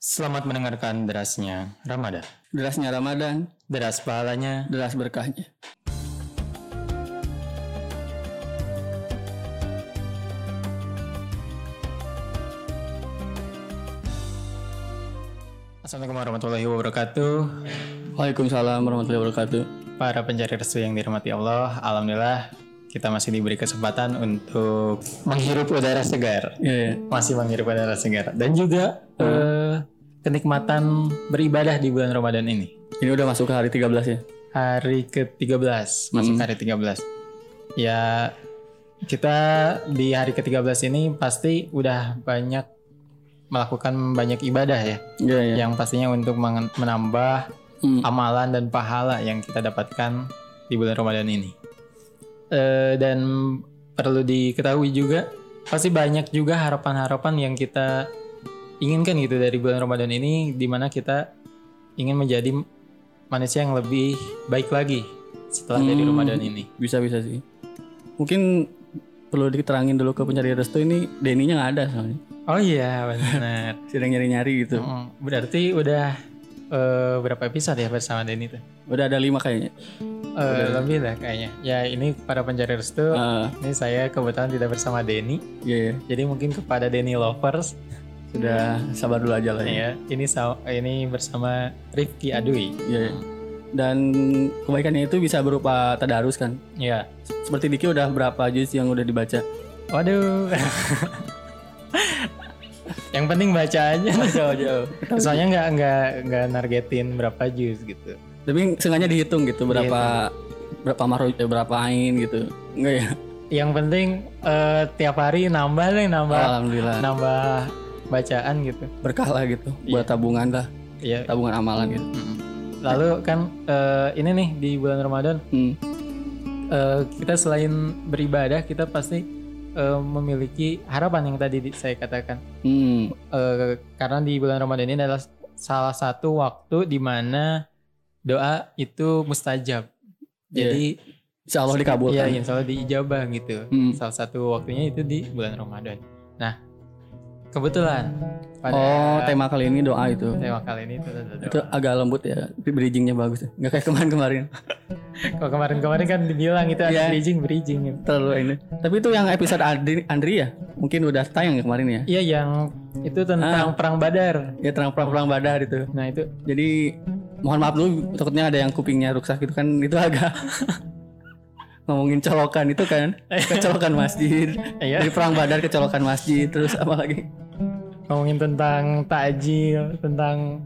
Selamat mendengarkan derasnya Ramadan. Derasnya Ramadan, Deras pahalanya. deras berkahnya. Assalamualaikum warahmatullahi wabarakatuh. Waalaikumsalam warahmatullahi wabarakatuh. Para pencari restu yang dirahmati Allah, alhamdulillah kita masih diberi kesempatan untuk menghirup udara segar. Iya, iya. Masih menghirup udara segar dan juga eh, kenikmatan beribadah di bulan Ramadan ini. Ini udah masuk ke hari 13 ya. Hari ke-13, masuk Hmm. hari 13. Ya kita di hari ke-13 ini pasti udah banyak melakukan banyak ibadah ya. Iya, iya. yang pastinya untuk menambah Hmm. amalan dan pahala yang kita dapatkan di bulan Ramadan ini. Eh, dan perlu diketahui juga pasti banyak juga harapan-harapan yang kita inginkan gitu dari bulan Ramadan ini di mana kita ingin menjadi manusia yang lebih baik lagi setelah dari Hmm. Ramadan ini. Bisa-bisa sih. Mungkin perlu diterangin dulu ke pencari restu ini Deninya nggak ada soalnya. Oh iya benar. Sedang nyari-nyari gitu. Berarti udah eh, berapa episode ya bersama Denny tuh? Udah ada lima kayaknya. Eh, lebih lah kayaknya. Ya ini para pencari restu. Ah, Ini saya kebetulan tidak bersama Denny. iya, iya. Jadi mungkin kepada Denny lovers Sudah sabar dulu aja lah ya. ya. Ini ini bersama Rifki Adui. Iya, iya. Dan kebaikannya itu bisa berupa tadarus kan. Ya. Seperti Diki udah berapa juz yang udah dibaca? Waduh. Yang penting baca aja. Jauh, jauh. Soalnya nggak nggak nggak nargetin berapa juz gitu. Tapi sengaja dihitung gitu berapa berapa maru eh, berapa ain gitu. Enggak ya? Yang penting eh, tiap hari nambah lah nambah Alhamdulillah. nambah bacaan gitu. Berkah lah gitu buat tabungan lah, Ya. tabungan amalan gitu. mm-mm. Lalu kan eh, ini nih di bulan Ramadan Hmm. eh, kita selain beribadah kita pasti eh, memiliki harapan yang tadi di- saya katakan Hmm. Eh, karena di bulan Ramadan ini adalah salah satu waktu di mana doa itu mustajab jadi Insya Allah ya dikabulkan. insya Allah diijabah gitu Hmm. salah satu waktunya itu di bulan Ramadan nah kebetulan pada Oh, tema kali ini doa itu. tema kali ini itu adalah Itu doa. agak lembut ya, bridgingnya bagus ya. Nggak kayak kemarin-kemarin. kalau kemarin-kemarin kan dibilang itu ada Iya. bridging bridging gitu. Terlalu ini. Tapi itu yang episode Andri, Andri ya? Mungkin udah tayang ya kemarin ya? iya yang itu tentang perang Badar Ya terang perang badar itu. nah itu Jadi mohon maaf dulu takutnya ada yang kupingnya rusak gitu kan itu agak ngomongin colokan itu kan kecolokan masjid. Iya. dari perang badar kecolokan masjid terus apa lagi? Ngomongin tentang takjil tentang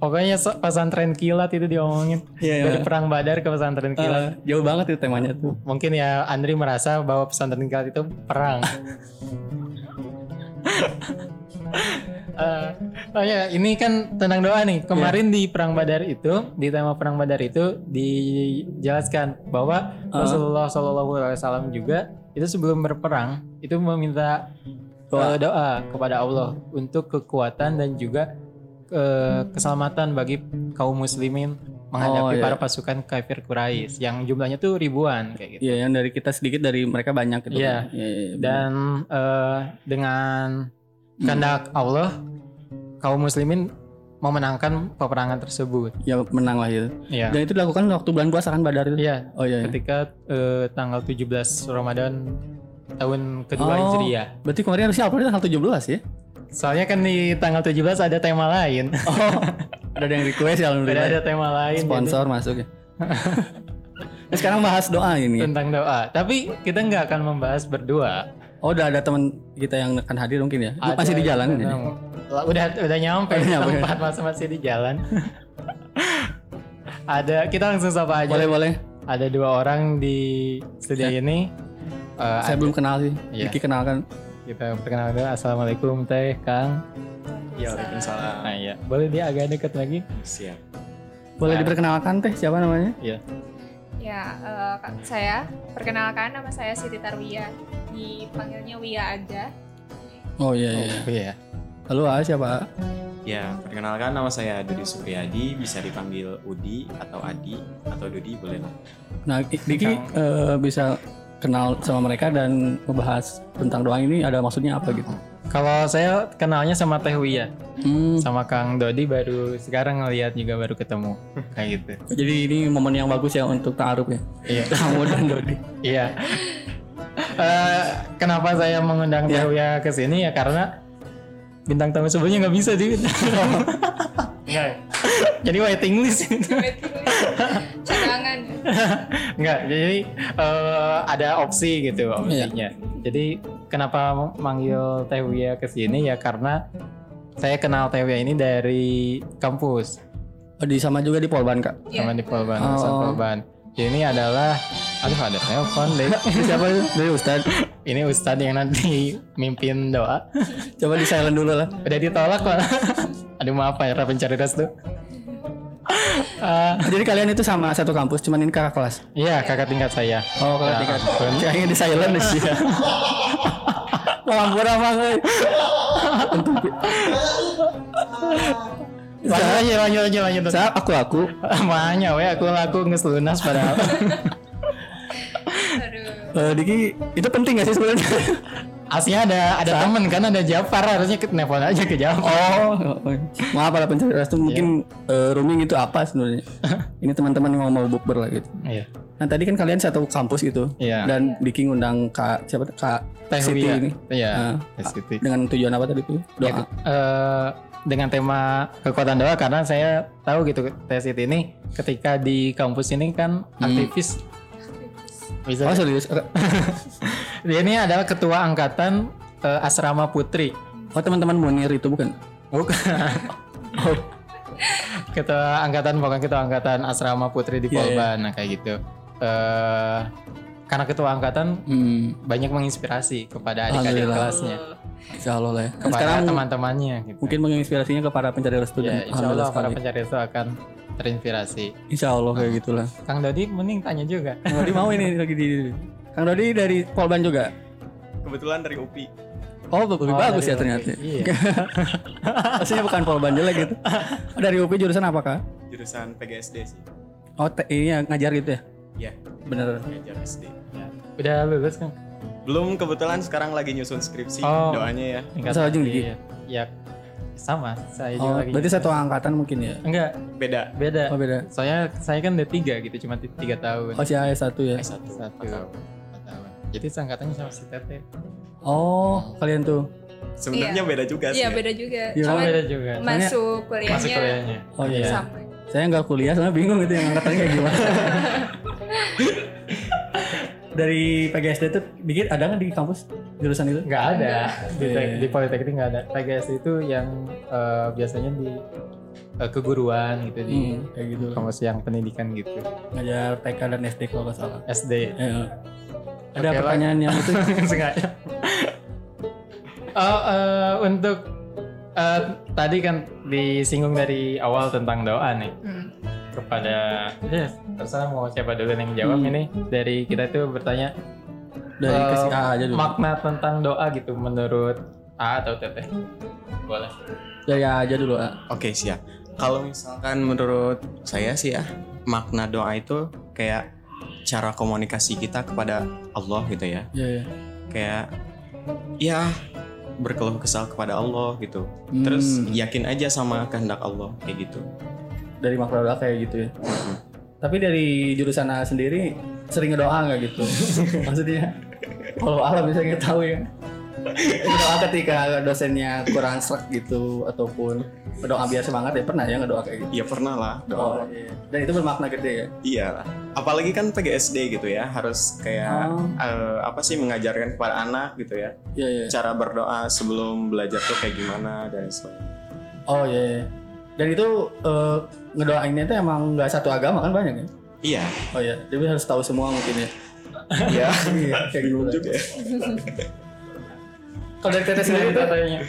pokoknya pesantren kilat itu diomongin. Iya, dari perang badar ke pesantren kilat. Eh, jauh banget itu temanya tuh. Mungkin ya Andri merasa bahwa pesantren kilat itu perang Eh, oh ya ini kan tentang doa nih kemarin di perang badar itu di tema perang badar itu dijelaskan bahwa Rasulullah Shallallahu Alaihi Wasallam juga itu sebelum berperang itu meminta Doa. eh, doa kepada Allah untuk kekuatan dan juga eh, keselamatan bagi kaum muslimin menghadapi Oh, iya. para pasukan kafir Quraisy yang jumlahnya tuh ribuan kayak gitu. Iya yang dari kita sedikit dari mereka banyak gitu Iya. kan. Iya, iya, benar. Dan eh, dengan kehendak Allah kaum muslimin memenangkan peperangan tersebut. ya menang lah itu Iya. dan itu dilakukan waktu bulan puasa kan badar itu Iya, oh iya, iya. ketika eh, tanggal 17 Ramadan tahun kedua Oh. Hijriah. berarti kemarin harusnya upload tanggal 17 ya Soalnya kan di tanggal 17 ada tema lain. oh ada yang request ya Ada alhamdulillah ada tema lain sponsor masuk ya Nah, sekarang bahas doa jadi ini ya. tentang doa. Tapi kita nggak akan membahas berdua. Oh udah ada teman kita yang akan hadir mungkin ya? Ada- Masih di jalan ini? Nah, Udah udah nyampe Udah nyampe. tempat masih masih di jalan. ada kita langsung sapa aja. Boleh boleh. Ada dua orang di studio ini. Eh, Saya belum kenal sih. Iya. Diki kenalkan. kita perkenalkan dulu. Assalamualaikum Teh Kang. Ya, Waalaikumsalam. Nah, iya. Boleh dia agak dekat lagi? Siap. Boleh Nah. diperkenalkan teh siapa namanya? Iya. Ya, Kak- saya perkenalkan nama saya Siti Tarwiyah. Dipanggilnya Wia aja. Oh iya iya. Oh, iya. Halo ah, siapa? Ya, perkenalkan nama saya Dudi Supriyadi, bisa dipanggil Udi atau Adi atau Dudi boleh lah. Nah Diki eh, bisa kenal sama mereka dan membahas tentang doa ini ada maksudnya apa gitu? Kalau saya kenalnya sama Teh Wia, Hmm, sama Kang Dodi baru sekarang ngelihat juga baru ketemu kayak gitu. jadi ini momen yang bagus ya untuk ta'aruf ya. Iya. Kamu dan Dodi. Iya. Eh, kenapa saya mengundang Iya. Teh Wia ke sini ya karena bintang tamu sebelumnya nggak bisa di. Nggak. Jadi waiting list itu. cadangan Enggak, jadi eh, ada opsi gitu opsinya. Jadi kenapa manggil Teh Wia ke sini ya karena saya kenal Teh Wia ini dari kampus Oh, di sama juga di Polban kak. Iya. sama di Polban, Oh. Polban. Ini adalah aduh ada telepon deh. Ini siapa itu? Dari Ustadz. ini Ustadz yang nanti mimpin doa. Coba di silent dulu lah. Udah ditolak kok. aduh maaf ya pencari restu. Eh, Jadi kalian itu sama satu kampus, cuman ini kakak kelas. Iya kakak tingkat saya. Oh, kakak Ya tingkat. Kayaknya di silent sih. Lampu apa euy. Lanjut lanjut lanjut lanjut. Saya aku aku. Makanya we aku laku nges lunas padahal. aduh Eh, Diki itu penting gak sih sebenarnya? Aslinya ada ada temen kan ada Jafar harusnya ke telepon aja ke Jafar. Oh, maaf para pencari restu mungkin eh, rooming itu apa sebenarnya? Ini teman-teman yang mau bukber lah gitu. Iya. Nah tadi kan kalian satu kampus gitu, Iya. dan Diki ngundang kak siapa kak Teh Siti ini Iya. Ah. Teh Siti. dengan tujuan apa tadi tuh? Ya, Doa. eh, dengan tema kekuatan doa karena saya tahu gitu Teh Siti ini ketika di kampus ini kan aktivis. Bisa. Oh serius? dia ini adalah ketua angkatan eh, asrama putri. Oh teman-teman Munir itu bukan? bukan. Ketua angkatan bukan ketua angkatan asrama putri di Iya, iya. Polban nah kayak gitu. Eh karena ketua angkatan Hmm, banyak menginspirasi kepada adik-adik kelasnya insya Allah lah ya. Kepada sekarang teman-temannya gitu. mungkin menginspirasinya ke para pencari restu ya, dan insya Allah para pencari itu akan terinspirasi. Insya Allah kayak gitulah. Kang Dodi mending tanya juga. Kang Dodi mau ini lagi di Kang Dodi dari Polban juga. Kebetulan dari UPI. Oh, lebih Oh, bagus ya ternyata. Iya. Maksudnya bukan Polban jelek gitu. Oh, dari UPI jurusan apa kak? Jurusan PGSD sih. Oh, ini ngajar gitu ya? Iya, Bener. ngajar SD. Udah lulus kan? Belum kebetulan sekarang lagi nyusun skripsi Oh. doanya ya. Tingkat Masa lagi, iya. Ya sama, saya Oh, juga lagi. berarti satu angkatan mungkin ya? Enggak, Beda. beda. Oh, beda. Soalnya saya kan udah tiga gitu, cuma ti- tiga tahun. Oh, si AS1 ya? S1. Satu. Tahun. Jadi seangkatannya sama si Tete. Oh, kalian tuh. Sebenarnya beda juga sih. iya ya. beda juga Iya, Cuman beda juga. masuk kuliahnya Masuk kuliahnya. Oh iya. sama Saya nggak kuliah, soalnya bingung gitu yang angkatannya kayak gimana. Dari PGSD itu dikit ada nggak di kampus jurusan itu? Nggak ada. Di, Iya. di Politeknik nggak ada. PGS itu yang eh, biasanya di eh, keguruan gitu di Hmm, kayak gitu. kampus yang pendidikan gitu. Ngajar TK dan SD kalau nggak salah. SD. Eh, ada Oke, pertanyaan yang itu? sengaja. Oh, eh, untuk eh, tadi kan disinggung dari awal tentang doa nih Hmm. Kepada ya terserah mau siapa dulu yang jawab Hmm. ini dari kita tuh bertanya Dari ke si A aja dulu. makna tentang doa gitu menurut A atau Teteh boleh Dari A aja dulu, A. Oke siap. Kalau misalkan menurut saya sih ya makna doa itu kayak cara komunikasi kita kepada Allah gitu ya. Iya, iya. Kayak ya berkeluh kesal kepada Allah gitu. Hmm, Terus yakin aja sama kehendak Allah kayak gitu. Dari makna doa kayak gitu ya. Tapi dari jurusan A sendiri sering ngedoa nggak gitu? Maksudnya kalau alam bisa kita tahu ya. Doa ketika dosennya kurang serak gitu ataupun berdoa biasa banget ya pernah ya ngedoa kayak gitu. Iya pernah lah Oh, doa. iya. Dan itu bermakna gede ya. Iya lah. Apalagi kan PGSD gitu ya harus kayak Oh. eh, apa sih mengajarkan kepada anak gitu ya. Iya iya. Cara berdoa sebelum belajar tuh kayak gimana dan sebagainya. Oh iya. iya. Dan itu eh, ngedoainnya itu emang nggak satu agama kan banyak ya? Iya. Oh iya. Jadi harus tahu semua mungkin ya. Iya. Iya kayak gitu. juga ya. Kalau dari teteh sendiri katanya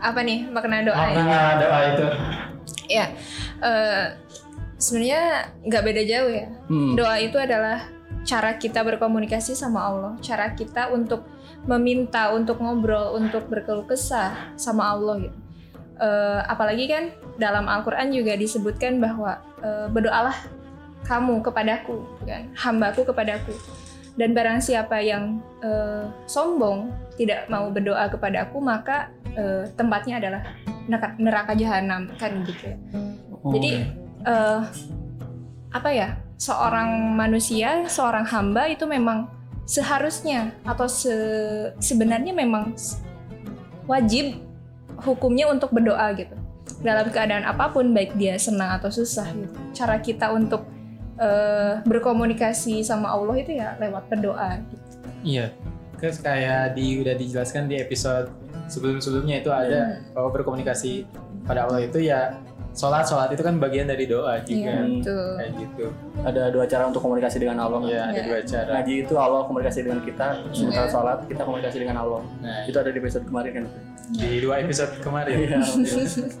apa nih makna doa makna doa itu ya eh, sebenarnya nggak beda jauh ya hmm. doa itu adalah cara kita berkomunikasi sama Allah cara kita untuk meminta untuk ngobrol untuk berkeluh kesah sama Allah gitu Eh, apalagi kan dalam Al-Quran juga disebutkan bahwa eh, berdoalah kamu kepadaku kan? Hambaku kepadaku. Dan barang siapa yang eh, sombong tidak mau berdoa kepada aku maka eh, tempatnya adalah neraka, neraka jahanam kan gitu ya. Oh, Jadi eh, apa ya? Seorang manusia, seorang hamba itu memang seharusnya atau se- sebenarnya memang wajib hukumnya untuk berdoa gitu. Dalam keadaan apa pun baik dia senang atau susah gitu. Cara kita untuk eh, berkomunikasi sama Allah itu ya lewat berdoa gitu. Iya. Terus kayak di udah dijelaskan di episode sebelum-sebelumnya itu ada bahwa berkomunikasi pada Allah itu ya sholat sholat itu kan bagian dari doa Iya, juga betul. kayak gitu. ada dua cara untuk komunikasi dengan Allah. Iya ada Iya. dua cara. Ngaji itu Allah komunikasi dengan kita, sementara Iya. sholat kita komunikasi dengan Allah. Nah Itu ada di episode kemarin kan? di dua episode kemarin. Iya,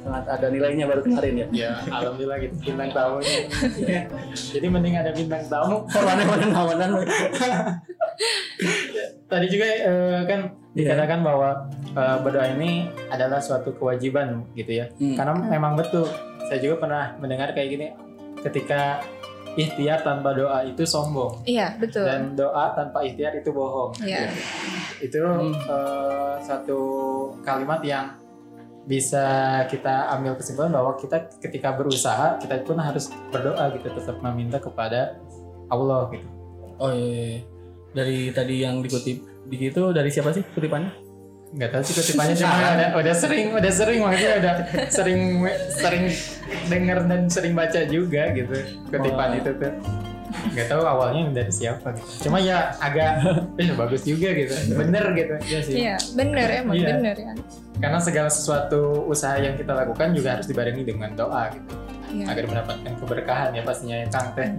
sangat ada nilainya baru kemarin ya. Ya, alhamdulillah gitu bintang tamunya. Jadi mending ada bintang tamu. Mana mana mana Tadi juga eh, kan Iya. dikatakan bahwa eh, berdoa ini adalah suatu kewajiban gitu ya. Hmm. Karena memang betul. Saya juga pernah mendengar kayak gini ketika ikhtiar tanpa doa itu sombong Iya, betul. dan doa tanpa ikhtiar itu bohong. Iya. Itu Hmm. eh, satu kalimat yang bisa kita ambil kesimpulan bahwa kita ketika berusaha kita pun harus berdoa gitu tetap meminta kepada Allah gitu. Oh iya, iya, iya. Dari tadi yang dikutip di situ dari siapa sih kutipannya? Nggak tahu sih kutipannya cuma udah, udah sering udah sering maksudnya udah sering sering dengar dan sering baca juga gitu kutipan Wah. itu tuh nggak tahu awalnya dari siapa gitu cuma ya agak eh bagus juga gitu bener gitu ya sih Iya, bener emang Iya. bener ya. karena segala sesuatu usaha yang kita lakukan juga harus dibarengi dengan doa gitu Iya. agar mendapatkan keberkahan ya pastinya yang kang teh.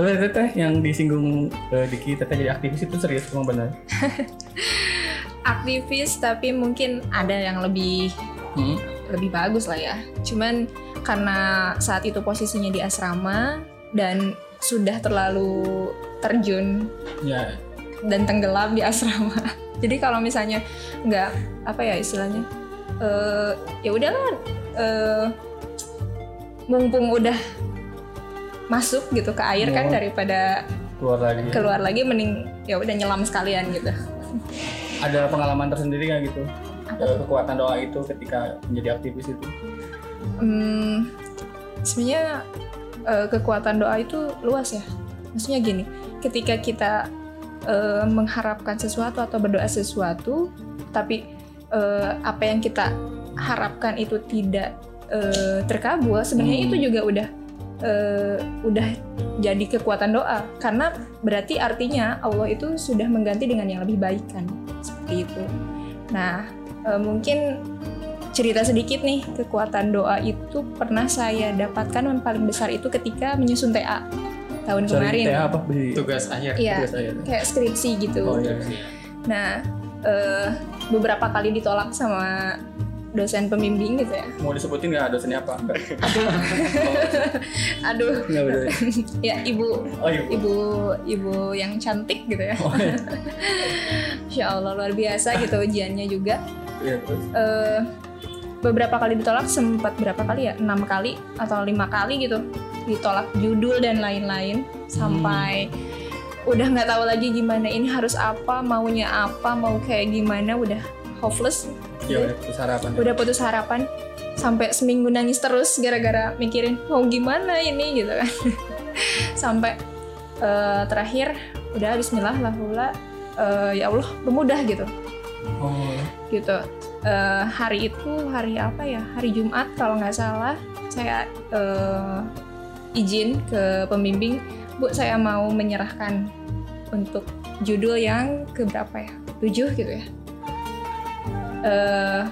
Soalnya teteh yang disinggung eh, Diki teteh jadi aktivis itu serius emang benar. Aktivis tapi mungkin ada yang lebih Hmm. lebih bagus lah ya. Cuman karena saat itu posisinya di asrama dan sudah terlalu terjun Ya, dan tenggelam di asrama. Jadi kalau misalnya nggak apa ya istilahnya, eh ya udahlah, eh, mumpung udah masuk gitu ke air kan Oh. daripada keluar lagi. keluar lagi mending ya udah nyelam sekalian gitu. Ada pengalaman tersendiri nggak gitu? Apa Eh, kekuatan doa itu ketika menjadi aktivis itu. Hmm, sebenarnya eh, kekuatan doa itu luas ya. Maksudnya gini, ketika kita eh, mengharapkan sesuatu atau berdoa sesuatu, tapi apa yang kita harapkan itu tidak terkabul, sebenarnya Hmm. itu juga udah eh, udah jadi kekuatan doa. Karena berarti artinya Allah itu sudah mengganti dengan yang lebih baik kan, seperti itu. Nah, eh, mungkin cerita sedikit nih kekuatan doa itu pernah saya dapatkan yang paling besar itu ketika menyusun TA tahun Sorry, kemarin teh apa? Di- tugas akhir iya tugas saya. kayak skripsi gitu Oh iya. nah eh, beberapa kali ditolak sama dosen pembimbing gitu ya Mau disebutin nggak dosennya apa? Aduh ya ibu Oh iya. Bu. ibu ibu yang cantik gitu ya Oh, iya. Insya Allah luar biasa gitu ujiannya juga Iya, terus. eh, beberapa kali ditolak sempat berapa kali ya enam kali atau lima kali gitu ditolak judul dan lain-lain sampai udah nggak tahu lagi gimana ini harus apa maunya apa mau kayak gimana udah hopeless. Ya udah putus harapan. udah putus harapan. Sampai seminggu nangis terus gara-gara mikirin mau gimana ini? gitu kan. Sampai eh, terakhir udah Bismillah lah ya Allah bermudah gitu. Oh. gitu. Eh, hari itu hari apa ya? Hari Jumat kalau nggak salah saya eh, izin ke pembimbing bu saya mau menyerahkan untuk judul yang ke berapa ya? Tujuh gitu ya Eh,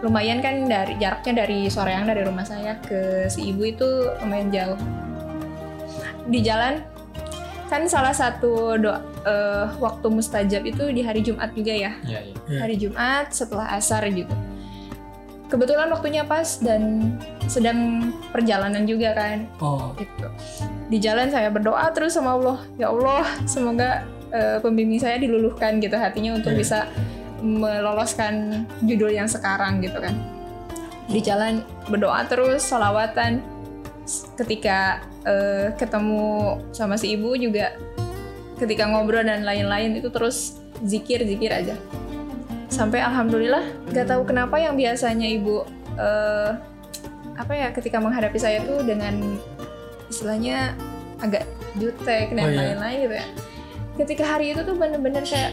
lumayan kan dari jaraknya dari Soreang dari rumah saya ke si ibu itu lumayan jauh di jalan kan salah satu doa eh, waktu mustajab itu di hari Jumat juga ya Iya, iya. Iya. hari Jumat setelah asar gitu. Kebetulan waktunya pas dan sedang perjalanan juga kan Oh. gitu. Di jalan saya berdoa terus sama Allah, ya Allah semoga eh, pembimbing saya diluluhkan gitu hatinya untuk Iya. bisa meloloskan judul yang sekarang gitu kan. Di jalan berdoa terus, salawatan. Ketika eh, ketemu sama si ibu juga ketika ngobrol dan lain-lain itu terus zikir zikir aja sampai alhamdulillah nggak tahu kenapa yang biasanya ibu eh, apa ya ketika menghadapi saya tuh dengan istilahnya agak jutek dan Oh, iya. lain-lain gitu ya ketika hari itu tuh bener-bener kayak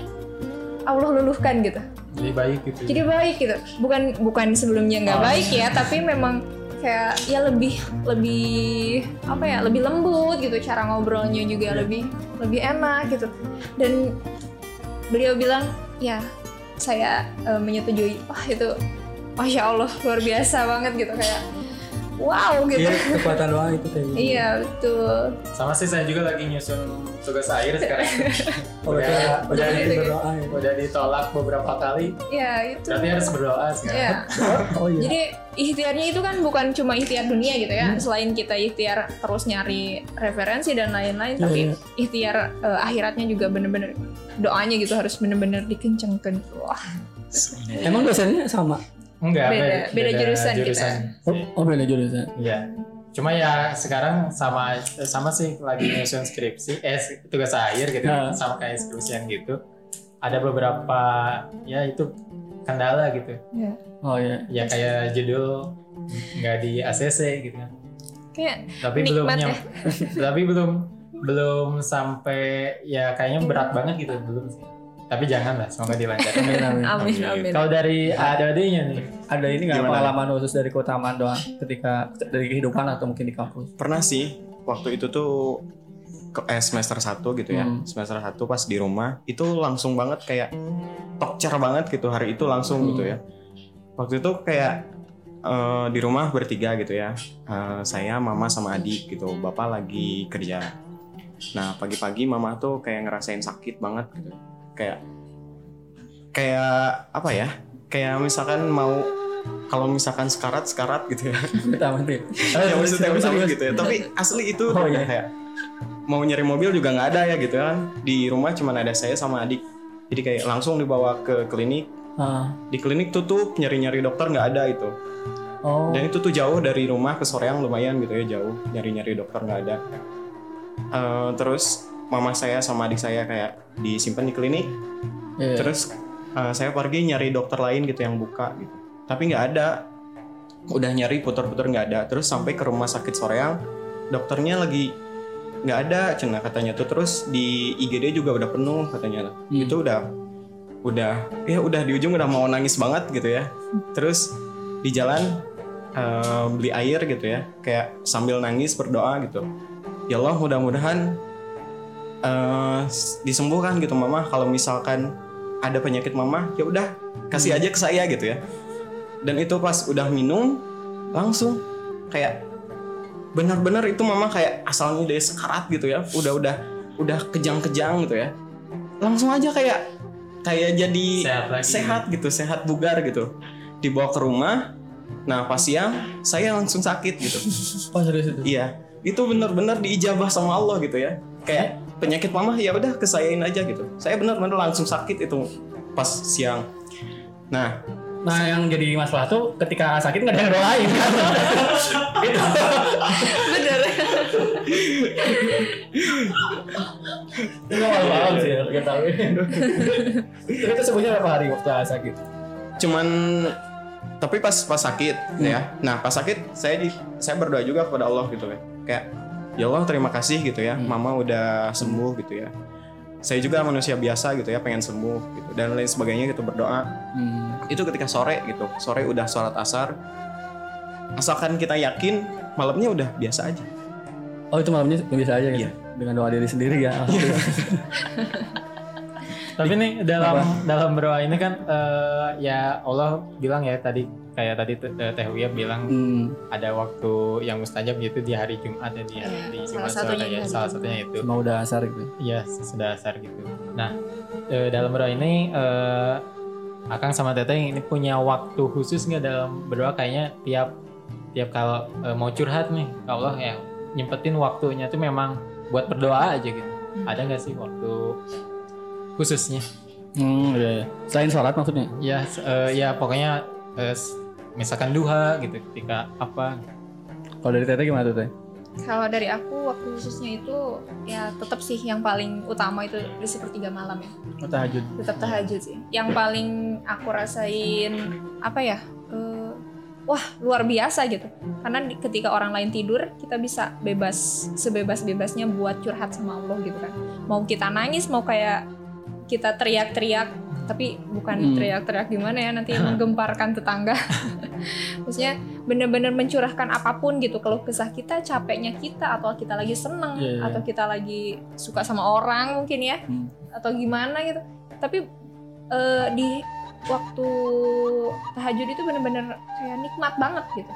Allah luluhkan gitu. Jadi baik gitu. jadi baik gitu. Bukan bukan sebelumnya nggak Oh. baik ya tapi memang kayak ya lebih lebih apa ya lebih lembut gitu cara ngobrolnya juga lebih lebih enak gitu. Dan beliau bilang ya saya eh, menyetujui. Wah itu masya Allah luar biasa banget gitu kayak wow gitu Iya, kekuatan doa itu kayak gitu. iya betul Sama sih saya juga lagi nyusun tugas akhir sekarang. Oh, udah, udah udah, jadi di- berdoa ya. udah ditolak beberapa kali. ya itu Berarti harus berdoa sekarang. ya Oh iya. Jadi ikhtiarnya itu kan bukan cuma ikhtiar dunia gitu ya. Selain kita ikhtiar terus nyari referensi dan lain-lain, Iya, tapi iya. ikhtiar eh, akhiratnya juga bener-bener doanya gitu harus bener-bener dikencengkan. Wah, Emang dosennya sama? Enggak, Beda- beda jurusan kita. Oh, oh beda jurusan. Iya. Cuma ya sekarang sama sama sih lagi nyusun skripsi, eh tugas akhir gitu, Nah. sama kayak skripsian gitu. Ada beberapa ya itu kendala gitu. Oh iya. Ya kayak judul nggak di ACC gitu. kayak Tapi belum ya. tapi belum belum sampai ya kayaknya berat banget gitu belum sih. Tapi jangan lah, semoga dilancarkan. Amin, amin. amin amin. Kalau dari adik-adiknya nih, Ada ini nggak Gimana? pengalaman khusus dari keutamaan doa ketika dari kehidupan atau mungkin di kampus? Pernah sih waktu itu tuh ke eh, semester 1 gitu ya. Hmm. Semester 1 pas di rumah itu langsung banget kayak tokcer banget gitu hari itu langsung Hmm. gitu ya. Waktu itu kayak eh, di rumah bertiga gitu ya. Eh, saya, mama sama adik gitu. Bapak lagi kerja. Nah, pagi-pagi mama tuh kayak ngerasain sakit banget gitu. Kayak kayak apa ya? Kayak misalkan mau kalau misalkan sekarat sekarat gitu ya. Kita mati. ya maksudnya gitu ya tapi asli itu Oh, iya. kayak mau nyari mobil juga nggak ada ya gitu kan di rumah cuma ada saya sama adik jadi kayak langsung dibawa ke klinik Ah. di klinik tutup nyari-nyari dokter nggak ada itu Oh. dan itu tuh jauh dari rumah ke Soreang lumayan gitu ya jauh nyari-nyari dokter nggak ada Eh, terus mama saya sama adik saya kayak disimpan di klinik. Iya. terus eh, saya pergi nyari dokter lain gitu yang buka gitu. Tapi nggak ada. Udah nyari putar-putar nggak ada. Terus sampai ke rumah sakit Soreang dokternya lagi nggak ada cina katanya tuh. Terus di IGD juga udah penuh katanya. Hmm. itu udah udah ya udah di ujung udah mau nangis banget gitu ya. Terus di jalan eh, beli air gitu ya. Kayak sambil nangis berdoa gitu. Ya Allah mudah-mudahan eh, disembuhkan gitu mama. Kalau misalkan ada penyakit mama ya udah kasih aja ke saya gitu ya. Dan itu pas udah minum langsung kayak benar-benar itu mama kayak asalnya dari sekarat gitu ya. Udah udah udah kejang-kejang gitu ya. Langsung aja kayak kayak jadi Sehat lagi. sehat gitu sehat bugar gitu. Dibawa ke rumah. Nah pas siang saya langsung sakit gitu. Oh serius itu. Iya, itu benar-benar diijabah sama Allah gitu ya. Kayak penyakit mama ya udah kesayain aja gitu. Saya benar-benar langsung sakit itu pas siang. Nah, Nah yang jadi masalah tuh ketika sakit nggak ada yang doain kan. gitu. Bener. Itu malam-malam sih ya, kita tahu. Terus itu sebenarnya berapa hari waktu sakit? cuman tapi pas pas sakit ya. Nah, pas sakit saya di, saya berdoa juga kepada Allah gitu ya. Kayak ya Allah terima kasih gitu ya. Mama udah sembuh gitu ya. Saya juga manusia biasa gitu ya, pengen sembuh gitu dan lain sebagainya gitu berdoa. Hmm. itu ketika sore gitu sore udah sholat asar asalkan kita yakin malamnya udah biasa aja Oh itu malamnya bisa aja gitu. Iya. Dengan doa diri sendiri ya. Alhamdulillah. Tapi nih dalam dalam berdoa ini kan eh, ya Allah bilang ya tadi kayak tadi Teh Teh Wia bilang hmm. ada waktu yang mustajab yaitu di hari Jumat ya di, Iya, di salah Jumat satunya sore ya hari salah satunya itu. Mau udah asar gitu. Iya sudah asar gitu. Nah eh, dalam berdoa ini eh, Akang sama Teteh ini punya waktu khusus nggak dalam berdoa kayaknya tiap tiap kalau eh, mau curhat nih ke Allah ya nyempetin waktunya tuh memang buat berdoa aja gitu. Ada nggak sih waktu khususnya? Hmm, iya, iya. Selain sholat maksudnya? Ya, eh, ya pokoknya eh, s- misalkan duha gitu ketika apa? Kalau dari Teteh gimana tuh Teh? Kalau dari aku waktu khususnya itu ya tetap sih yang paling utama itu di sepertiga malam ya. Oh, tahajud. Tetap tahajud sih. Yang paling aku rasain apa ya? eh, wah luar biasa gitu. Karena di- ketika orang lain tidur kita bisa bebas sebebas-bebasnya buat curhat sama Allah gitu kan. Mau kita nangis mau kayak kita teriak-teriak tapi bukan Hmm. teriak-teriak gimana ya nanti menggemparkan tetangga. Maksudnya bener-bener mencurahkan apa pun gitu keluh kesah kita, capeknya kita atau kita lagi seneng Iya, iya. atau kita lagi suka sama orang mungkin ya Hmm. atau gimana gitu. Tapi eh, di waktu tahajud itu bener-bener kayak nikmat banget gitu.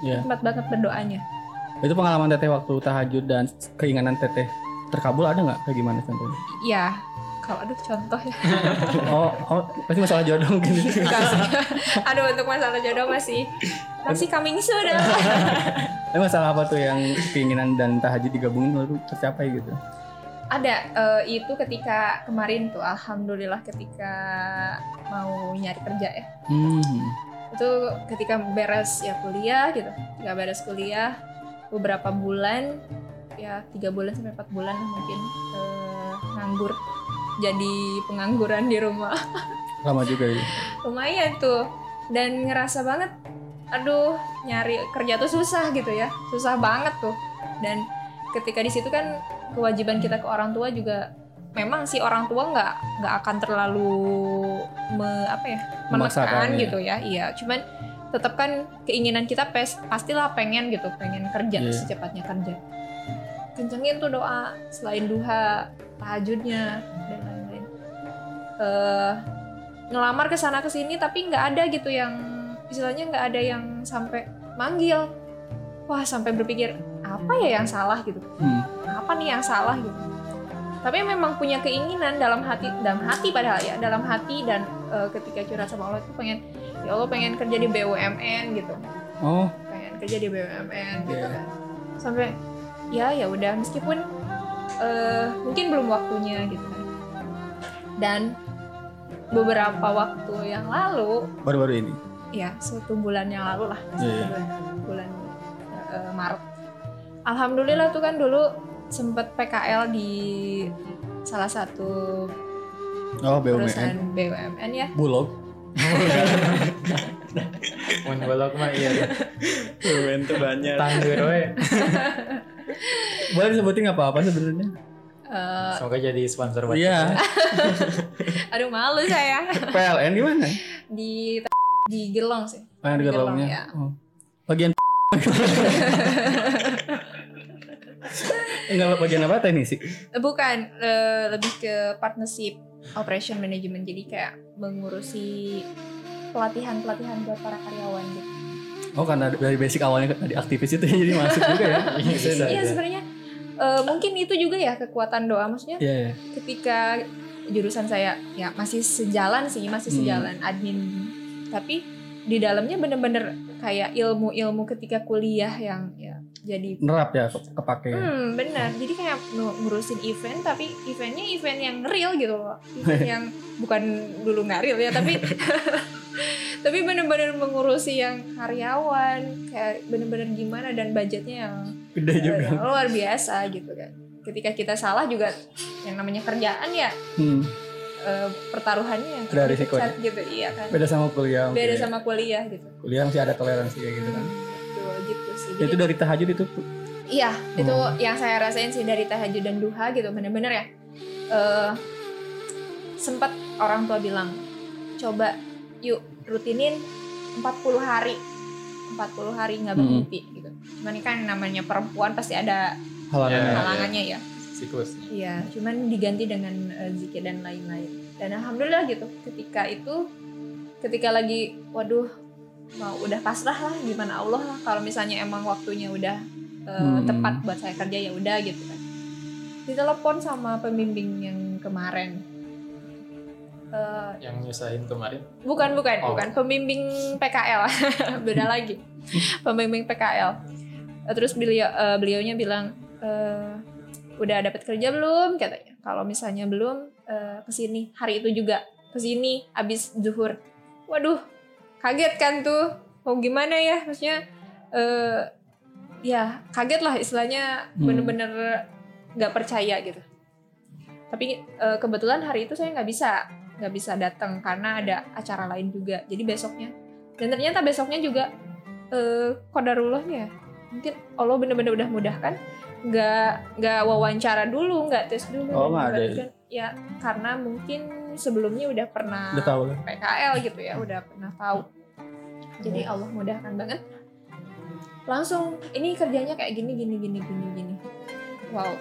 Iya. Nikmat banget berdoanya. Itu pengalaman teteh waktu tahajud dan keinginan teteh terkabul ada nggak kayak gimana contohnya? Iya. Kalau aduh contoh ya. Oh, oh pasti masalah jodoh sih. aduh untuk masalah jodoh masih masih coming soon. Tapi masalah apa tuh yang keinginan dan tahajud digabungin lalu tercapai gitu? Ada eh, itu ketika kemarin tuh alhamdulillah ketika mau nyari kerja ya. Hmm. Itu ketika beres ya kuliah gitu. Ketika beres kuliah beberapa bulan ya tiga bulan sampai empat bulan mungkin eh, nganggur jadi pengangguran di rumah. Lama juga ya. lumayan tuh. Dan ngerasa banget aduh nyari kerja tuh susah gitu ya. Susah banget tuh. Dan ketika di situ kan kewajiban kita ke orang tua juga memang sih orang tua nggak nggak akan terlalu me- apa ya Memaksakan, menekan ya. gitu ya. Iya cuman tetap kan keinginan kita pes, pastilah pengen gitu pengen kerja Iya. secepatnya kerja. Kencengin tuh doa selain duha tahajudnya dan eh ngelamar ke sana ke sini tapi nggak ada gitu yang istilahnya nggak ada yang sampai manggil. Wah sampai berpikir apa ya yang salah? gitu. Hmm. apa nih yang salah? gitu. Tapi memang punya keinginan dalam hati dalam hati padahal ya dalam hati dan eh, ketika curhat sama Allah itu pengen ya Allah pengen kerja di BUMN gitu. Oh, pengen kerja di BUMN gitu Iya. kan. Sampai ya ya udah meskipun eh, mungkin belum waktunya gitu kan. Dan beberapa waktu yang lalu baru-baru ini. ya satu bulan yang lalu lah satu Iya. bulan, bulan eh, Maret alhamdulillah tuh kan dulu sempet PKL di salah satu Oh, perusahaan BUMN. BUMN ya Bulog. Mun bolok mah iya. BUMN tuh banyak. Tanggur we. Boleh disebutin nggak apa-apa sebenarnya? Eh, Semoga jadi sponsor buat Iya. aduh malu saya PLN gimana? di di Gelong sih Ah, di Gelong, gerongnya. ya. Oh. Bagian Enggak bagian apa teknisi? Eh, Bukan, eh, lebih ke partnership operation management. Jadi kayak mengurusi pelatihan-pelatihan buat para karyawan gitu. Oh, karena dari basic awalnya tadi aktivis itu jadi masuk juga ya. Iya aja. sebenarnya eh, mungkin itu juga ya kekuatan doa. Maksudnya Iya, iya. ketika jurusan saya ya masih sejalan sih, masih Hmm. sejalan admin. Tapi di dalamnya bener-bener kayak ilmu-ilmu ketika kuliah yang ya jadi Nerap ya ke- kepake. Hmm, benar. Jadi kayak ngurusin event tapi eventnya event yang real gitu loh. Event yang bukan dulu nggak real ya, tapi tapi bener-bener mengurusi yang karyawan, kayak bener-bener gimana dan budgetnya yang Gede juga. eh, luar biasa gitu kan. Ketika kita salah juga yang namanya kerjaan ya Hmm. eh, pertaruhannya yang Ada risikonya. dipecat gitu, iya kan. Beda sama kuliah. Beda ya. sama kuliah gitu. kuliah masih ada toleransi kayak gitu kan. Betul gitu sih. Ya, itu Jadi- dari tahajud itu Iya, itu Hmm. yang saya rasain sih dari tahajud dan duha gitu, bener-bener ya. Eh sempat orang tua bilang, coba yuk rutinin 40 hari, 40 hari nggak Hmm. berhenti gitu. Cuman ini kan namanya perempuan pasti ada halangannya. Ya. halangannya ya. Siklus. Iya, cuman diganti dengan eh, zikir dan lain-lain. Dan alhamdulillah gitu, ketika itu, ketika lagi, waduh, mau udah pasrah lah, gimana Allah lah. Kalau misalnya emang waktunya udah eh, Hmm. tepat buat saya kerja ya udah gitu kan. Ditelepon sama pembimbing yang kemarin. Eh, Yang nyusahin kemarin. bukan bukan Oh. bukan pembimbing PKL, beda lagi. pembimbing PKL. Eh, Terus beliau eh, beliaunya bilang eh, udah dapat kerja belum katanya. Kalau misalnya belum eh, ke sini hari itu juga ke sini abis zuhur. Waduh kaget kan tuh. Mau gimana ya maksudnya eh, ya kaget lah istilahnya Hmm. bener-bener nggak percaya gitu tapi eh, kebetulan hari itu saya nggak bisa nggak bisa datang karena ada acara lain juga. Jadi besoknya dan ternyata besoknya juga eh kodarullahnya mungkin Allah bener-bener udah mudahkan nggak nggak wawancara dulu nggak tes dulu Oh, nggak ada ya? kan, ya karena mungkin sebelumnya udah pernah Udah tahu lah. PKL gitu ya udah pernah tahu. Jadi Allah mudahkan banget. Langsung ini kerjanya kayak gini gini gini gini gini. Wow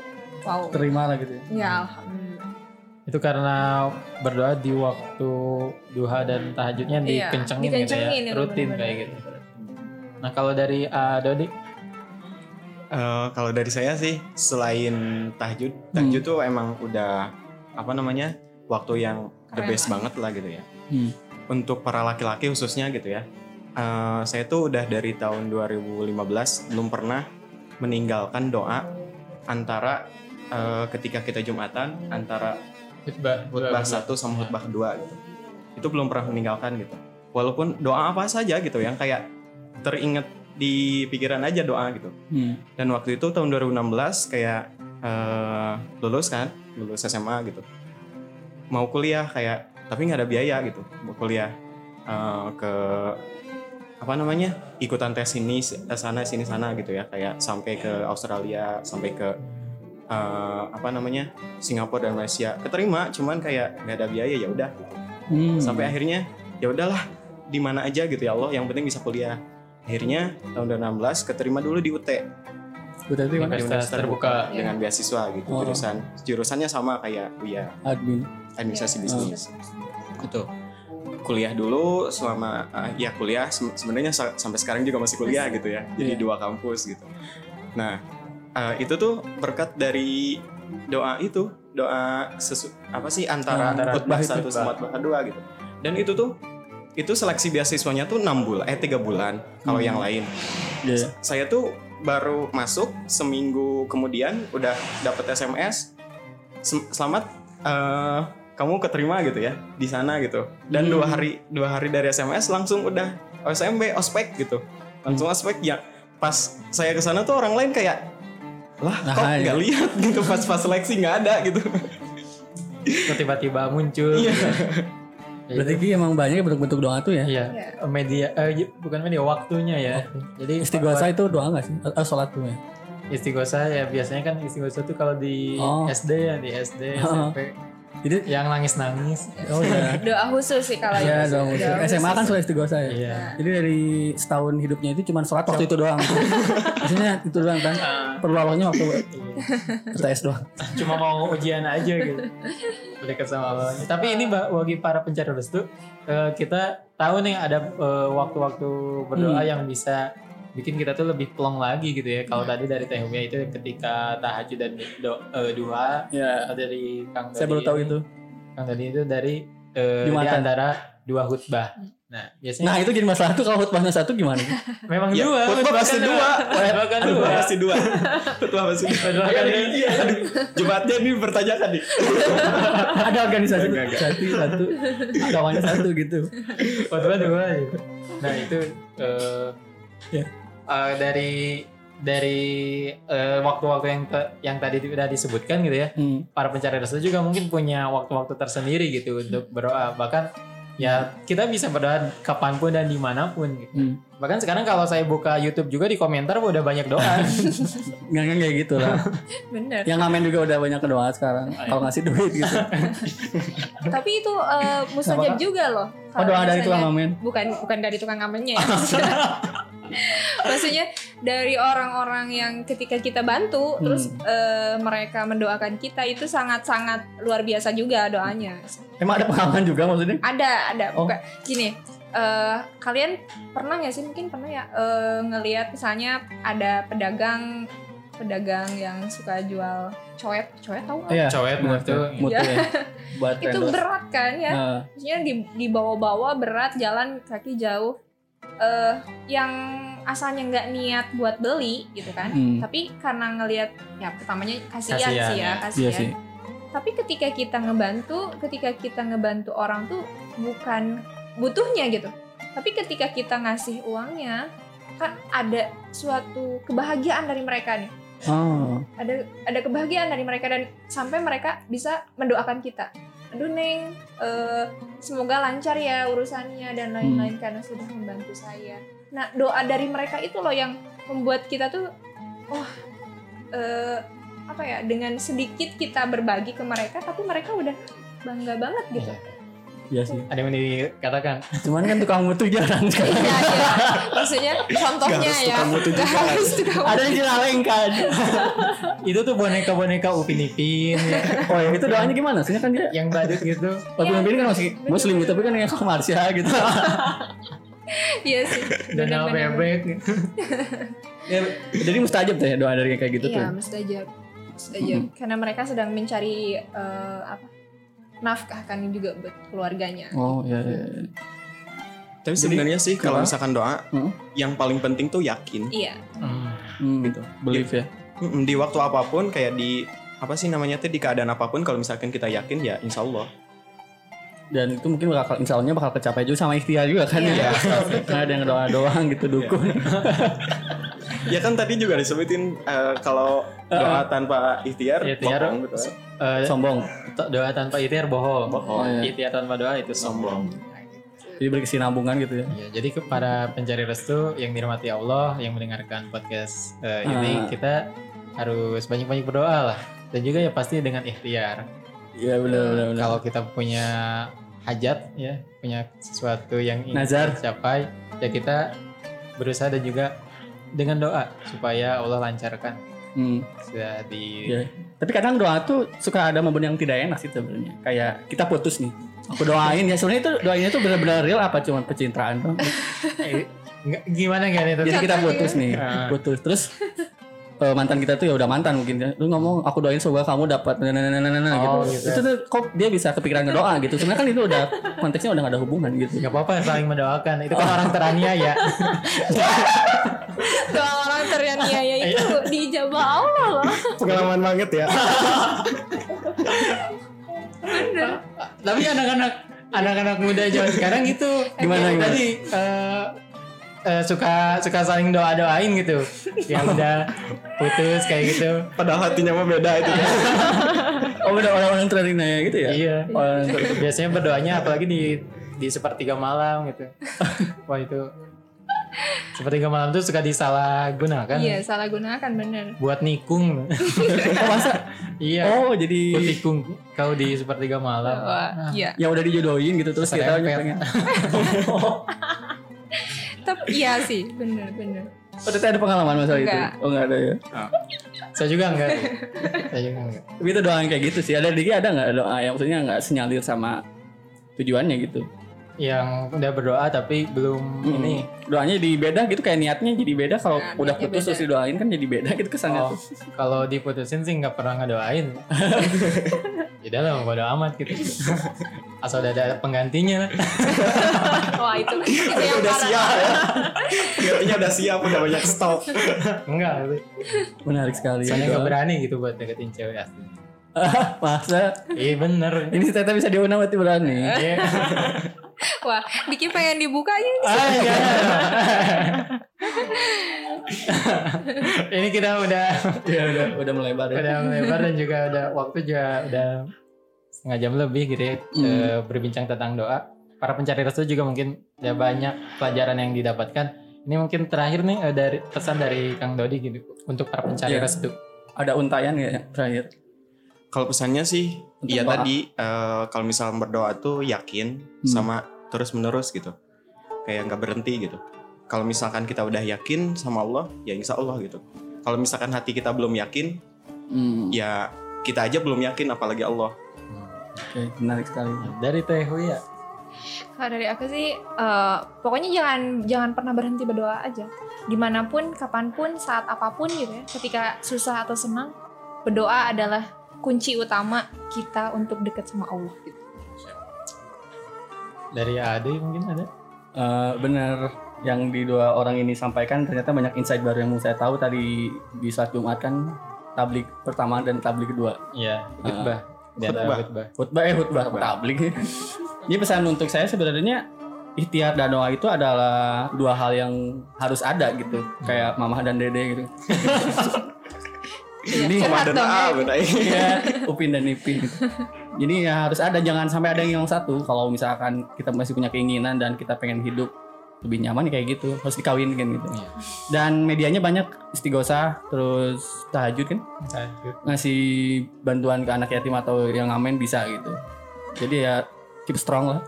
wow. Terima lah gitu ya. ya alhamdulillah Itu karena berdoa di waktu duha dan tahajudnya Iya, dikencengin, dikencengin gitu ya, itu rutin benar-benar. kayak gitu. Nah kalau dari uh, Dodi, Eh, kalau dari saya sih selain tahajud, tahajud tuh emang udah apa namanya waktu yang the Keren best lah. banget lah gitu ya. Hmm. Untuk para laki-laki khususnya gitu ya. Eh, saya tuh udah dari tahun 2015 belum pernah meninggalkan doa antara eh, ketika kita jumatan antara khutbah, khutbah satu sama khutbah kedua gitu. Itu belum pernah meninggalkan gitu. Walaupun doa apa saja gitu yang kayak teringat di pikiran aja doa gitu. Hmm. Dan waktu itu tahun 2016 kayak eh, lulus kan, lulus SMA gitu. Mau kuliah kayak tapi nggak ada biaya gitu. Mau kuliah eh, ke apa namanya? ikutan tes sini sana sini sana gitu ya, kayak sampai ke Australia, sampai ke eh, apa namanya? Singapura dan Malaysia. Keterima, cuman kayak nggak ada biaya ya udah gitu Hmm. sampai akhirnya ya udahlah di mana aja gitu ya Allah yang penting bisa kuliah akhirnya tahun 2016 keterima dulu di UT di mana? Universitas terbuka. dengan beasiswa gitu Oh. jurusan jurusannya sama kayak Uya Admin. administrasi Iya. bisnis gitu kuliah dulu selama uh, ya kuliah se- sebenarnya sa- sampai sekarang juga masih kuliah gitu ya jadi Iya. dua kampus gitu nah uh, itu tuh berkat dari doa itu doa sesu, apa sih antara, Oh, antara khutbah satu sama khutbah kedua gitu. Dan itu tuh itu seleksi beasiswanya tuh enam bulan eh tiga bulan kalau Hmm. yang lain. Iya. saya tuh baru masuk seminggu kemudian udah dapet SMS "Sem- selamat eh, kamu keterima gitu ya di sana gitu. Dan Hmm. dua hari dua hari dari SMS langsung udah OSMB ospek gitu. Langsung ospek ya. Pas saya ke sana tuh orang lain kayak lah Nah, kok iya. nggak lihat gitu pas pas seleksi nggak ada gitu tiba-tiba muncul. Iya. Ya, Berarti itu- Ki emang banyak bentuk-bentuk doa tuh ya. Iya, Iya. media eh bukan media waktunya ya. Jadi Istighosa itu doa nggak sih? Eh, sholat tuh ya. Istighosa ya biasanya kan istighosa tuh kalau di Oh. SD ya di SD Oh. SMP Jadi yang nangis-nangis. oh iya. doa khusus sih kalau Iya itu. dong. Doa SMA kan khusus. sholat istighosa ya. Iya. Jadi dari setahun hidupnya itu cuma sholat waktu itu doang. Maksudnya itu doang kan. Perlu Allahnya waktu TS doang. Cuma mau ujian aja gitu. Dekat sama Allah. Tapi ini Mbak, bagi para pencari restu eh, kita tahu nih ada eh, waktu-waktu berdoa Hmm. yang bisa bikin kita tuh lebih plong lagi gitu ya. Kalau tadi dari Teh Humia itu ketika tahajud dan do, eh, duha Ya. Kalau dari Kang Saya Dodi baru tahu itu. Kang Dodi itu dari eh, di antara dua khutbah. Nah, biasanya Nah itu jadi masalah tuh kalau khutbahnya satu gimana? memang Ya, dua. khutbah pasti kan dua. Khutbah kan dua. pasti dua Ketua pasti dua Khutbah kan dua. Iya, aduh. Jumatnya ini bertanyakan nih Ada organisasi Enggak, enggak. satu satu kawannya satu gitu. Khutbah dua gitu. Nah itu eh, Ya. Eh, dari dari eh, waktu-waktu yang te- yang tadi udah disebutkan gitu ya Hmm. para pencari restu juga mungkin punya waktu-waktu tersendiri gitu untuk berdoa bahkan ya kita bisa berdoa kapan pun dan di mana pun gitu. Hmm. bahkan sekarang kalau saya buka YouTube juga di komentar udah banyak doa Nggak nggak kayak gitu lah. bener Yang ngamen juga udah banyak doa sekarang. Kalau ngasih duit gitu. tapi itu eh, mustajab Kenapa, Kak? juga loh Oh doa dari tukang ngamen. bukan bukan dari tukang ngamennya ya maksudnya dari orang-orang yang ketika kita bantu Hmm. terus eh, mereka mendoakan kita itu sangat-sangat luar biasa juga doanya Emang ada pengalaman juga maksudnya? ada ada Oh. gini eh, kalian pernah nggak sih mungkin pernah ya eh, ngelihat misalnya ada pedagang pedagang yang suka jual coet coet tahu nggak Iya. Cowet benar mutu. Mutu Iya. ya. Buat itu berat kan ya Nah, maksudnya di dibawa-bawa berat jalan kaki jauh eh yang asalnya nggak niat buat beli gitu kan hmm. tapi karena ngelihat ya pertamanya kasihan, Kasihan, sih ya ya. kasihan Iya sih. tapi ketika kita ngebantu ketika kita ngebantu orang tuh bukan butuhnya gitu tapi ketika kita ngasih uangnya kan ada suatu kebahagiaan dari mereka nih Oh. ada ada kebahagiaan dari mereka dan sampai mereka bisa mendoakan kita aduh neng eh, semoga lancar ya urusannya dan lain-lain karena sudah membantu saya. Nah doa dari mereka itu loh yang membuat kita tuh wah eh, apa ya dengan sedikit kita berbagi ke mereka tapi mereka udah bangga banget gitu Iya sih. Ada yang dikatakan. Cuman kan tukang mutu jarang sekali. Iya, iya. Maksudnya contohnya harus ya. tukang mutu juga. harus tukang Ada yang dilalengkan. itu tuh boneka-boneka Upin Ipin ya, Oh ya itu doanya gimana? Soalnya kan dia yang badut gitu. Tapi Iya. ini kan masih muslim gitu, tapi kan yang Marsha gitu. Iya sih. Dan benar-benar. bebek. ya, jadi mustajab tuh ya doa dari kayak gitu tuh. Iya, mustajab. Mustajab. Karena mereka sedang mencari eh, apa? Nafkah kan juga buat keluarganya. Oh iya iya. iya. Tapi sebenarnya sih kalau misalkan doa, Hmm. yang paling penting tuh yakin. Iya. Hmm. Hmm, gitu. Belief ya. Mm-mm, Di waktu apa pun kayak di apa sih namanya tuh di keadaan apa pun kalau misalkan kita yakin ya insya Allah. Dan itu mungkin bakal Allahnya bakal kecapai juga sama ikhtiar juga kan Iya, ya. Karena ada yang doa doang gitu dukun. Ya kan tadi juga disebutin eh, kalau doa tanpa ikhtiar, Ikhtiar. bohong gitu. Eh, Sombong. doa tanpa ikhtiar bohong. Oh, iya. Ikhtiar tanpa doa itu sombong. Jadi berkesinambungan gitu ya. Ya, jadi ke para pencari restu yang dirahmati Allah yang mendengarkan podcast Ah. ini kita harus banyak-banyak berdoa lah dan juga ya pasti dengan ikhtiar. Iya benar benar benar. Kalau kita punya hajat ya, punya sesuatu yang ingin Nazar. kita capai, ya kita berusaha dan juga dengan doa supaya Allah lancarkan Hmm. sudah di Iya. Tapi kadang doa tuh suka ada momen yang tidak enak sih sebenarnya. Kayak kita putus nih. Aku doain ya. Sebenarnya itu doainnya tuh benar-benar real apa cuma pencitraan tuh. Eh, gimana kan itu? Jadi kita putus nih, Ah. putus. Terus eh, mantan kita tuh ya udah mantan mungkin ya. Lu ngomong aku doain semoga kamu dapat nah, nah, nah, nah, nah, Oh, gitu. gitu. Itu tuh kok dia bisa kepikiran ngedoa gitu. Sebenarnya kan itu udah konteksnya udah gak ada hubungan gitu. Gak apa-apa saling mendoakan. Itu kan orang teraniaya. Doa orang teraniaya itu dijabah Allah loh. Pengalaman banget ya. Tapi anak-anak anak-anak muda zaman sekarang gitu. Gimana, gimana? Tadi eh, eh, suka suka saling doa doain gitu. Yang udah putus kayak gitu. Padahal hatinya mah beda itu. Oh udah orang-orang teraniaya gitu ya? Iya. Orang Biasanya berdoanya apalagi di di sepertiga malam gitu. Wah itu sepertiga malam tuh suka disalahgunakan Iya, salah gunakan bener. buat nikung. oh masa? iya. Oh jadi Buat nikung kau di sepertiga malam. Wah, iya. yang udah dijodohin gitu terus kita Serempet. pengen. Tapi iya sih, bener bener. Oh, ada pengalaman masalah itu? Enggak. Oh enggak ada ya. Saya juga enggak. Saya juga enggak. Tapi itu doa yang kayak gitu sih. Ada Diki ada nggak doa yang maksudnya nggak senyalir sama tujuannya gitu? Yang udah berdoa tapi belum Hmm. ini Doanya jadi beda gitu kayak niatnya jadi beda kalau Nah, udah putus beda. terus didoain kan jadi beda gitu kesannya Oh, kalau diputusin sih nggak pernah ngedoain. Jadi lah bodo amat gitu. Asal udah ada penggantinya lah. Wah itu itu yang udah parah. siap ya. Artinya udah siap, udah banyak stok. Enggak. Menarik sekali. soalnya nggak berani gitu buat deketin cewek asli. Masa Iya bener. ini Tete bisa diundang berarti berani. Iya. Wah, Diki pengen dibuka aja nih. Ah, enggak. ini kita udah ya udah udah melebar ya. udah melebar dan juga udah waktu juga udah setengah jam lebih gitu ya Hmm. eh, berbincang tentang doa. Para pencari restu juga mungkin ya banyak pelajaran yang didapatkan. Ini mungkin terakhir nih eh, dari pesan dari Kang Dodi gitu untuk para pencari Iya. restu. Ada untayan ya terakhir. Kalau pesannya sih, Untuk iya doa. tadi eh, kalau misal berdoa tuh yakin Hmm. sama terus menerus gitu, kayak nggak berhenti gitu. Kalau misalkan kita udah yakin sama Allah, ya insya Allah gitu. Kalau misalkan hati kita belum yakin, Hmm. ya kita aja belum yakin, apalagi Allah. Oke, menarik sekali. Dari Teh ya. Kalau dari aku sih, eh, pokoknya jangan jangan pernah berhenti berdoa aja. Di mana pun, kapan pun, saat apa pun gitu ya. Ketika susah atau senang, berdoa adalah kunci utama kita untuk dekat sama Allah. Gitu. Dari Ade mungkin ada. Eh, bener yang di dua orang ini sampaikan ternyata banyak insight baru yang mau saya tahu tadi di saat Jumat kan tablik pertama dan tablik kedua Iya, khutbah. Di antara Khutbah. khutbah. khutbah eh khutbah tablik jadi pesan untuk saya sebenarnya ikhtiar dan doa itu adalah dua hal yang harus ada gitu kayak mama dan dede gitu Ini Sama curhat dan A ya. Iya, Upin dan Ipin. Jadi ya harus ada, jangan sampai ada yang hilang satu. Kalau misalkan kita masih punya keinginan dan kita pengen hidup lebih nyaman ya kayak gitu, harus dikawinkan gitu. Iya. Dan medianya banyak istighosah, terus tahajud kan, Lanjut. ngasih bantuan ke anak yatim atau yang ngamen bisa gitu. Jadi ya keep strong lah.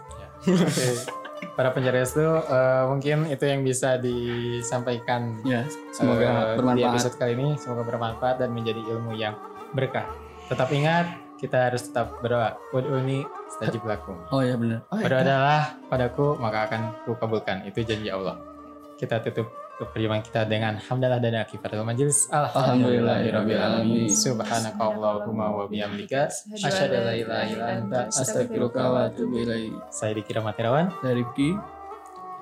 Oke. Para penjarius itu eh, mungkin itu yang bisa disampaikan Ya, semoga di bermanfaat. episode kali ini. Semoga bermanfaat dan menjadi ilmu yang berkah. Tetap ingat, kita harus tetap berdoa. Ud'uni stajib lakum. Oh ya benar. Oh, Berdoa adalah padaku maka akan kukabulkan. Itu janji Allah. Kita tutup perjumpaan kita dengan hamdalah dan akifaratul majelis. Alhamdulillahirrabbilalamin. Subhanaka Allahumma wa bihamdika. Asyhadu an la ilaha illa anta Astagfiruka wa atubu ilaih. Saya Dikira Matirawan. Dari Rifki.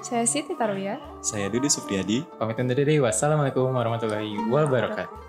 Saya Siti Tarwiyah. Saya Dudi Supriyadi. Pamit undur diri. Wassalamualaikum warahmatullahi wabarakatuh.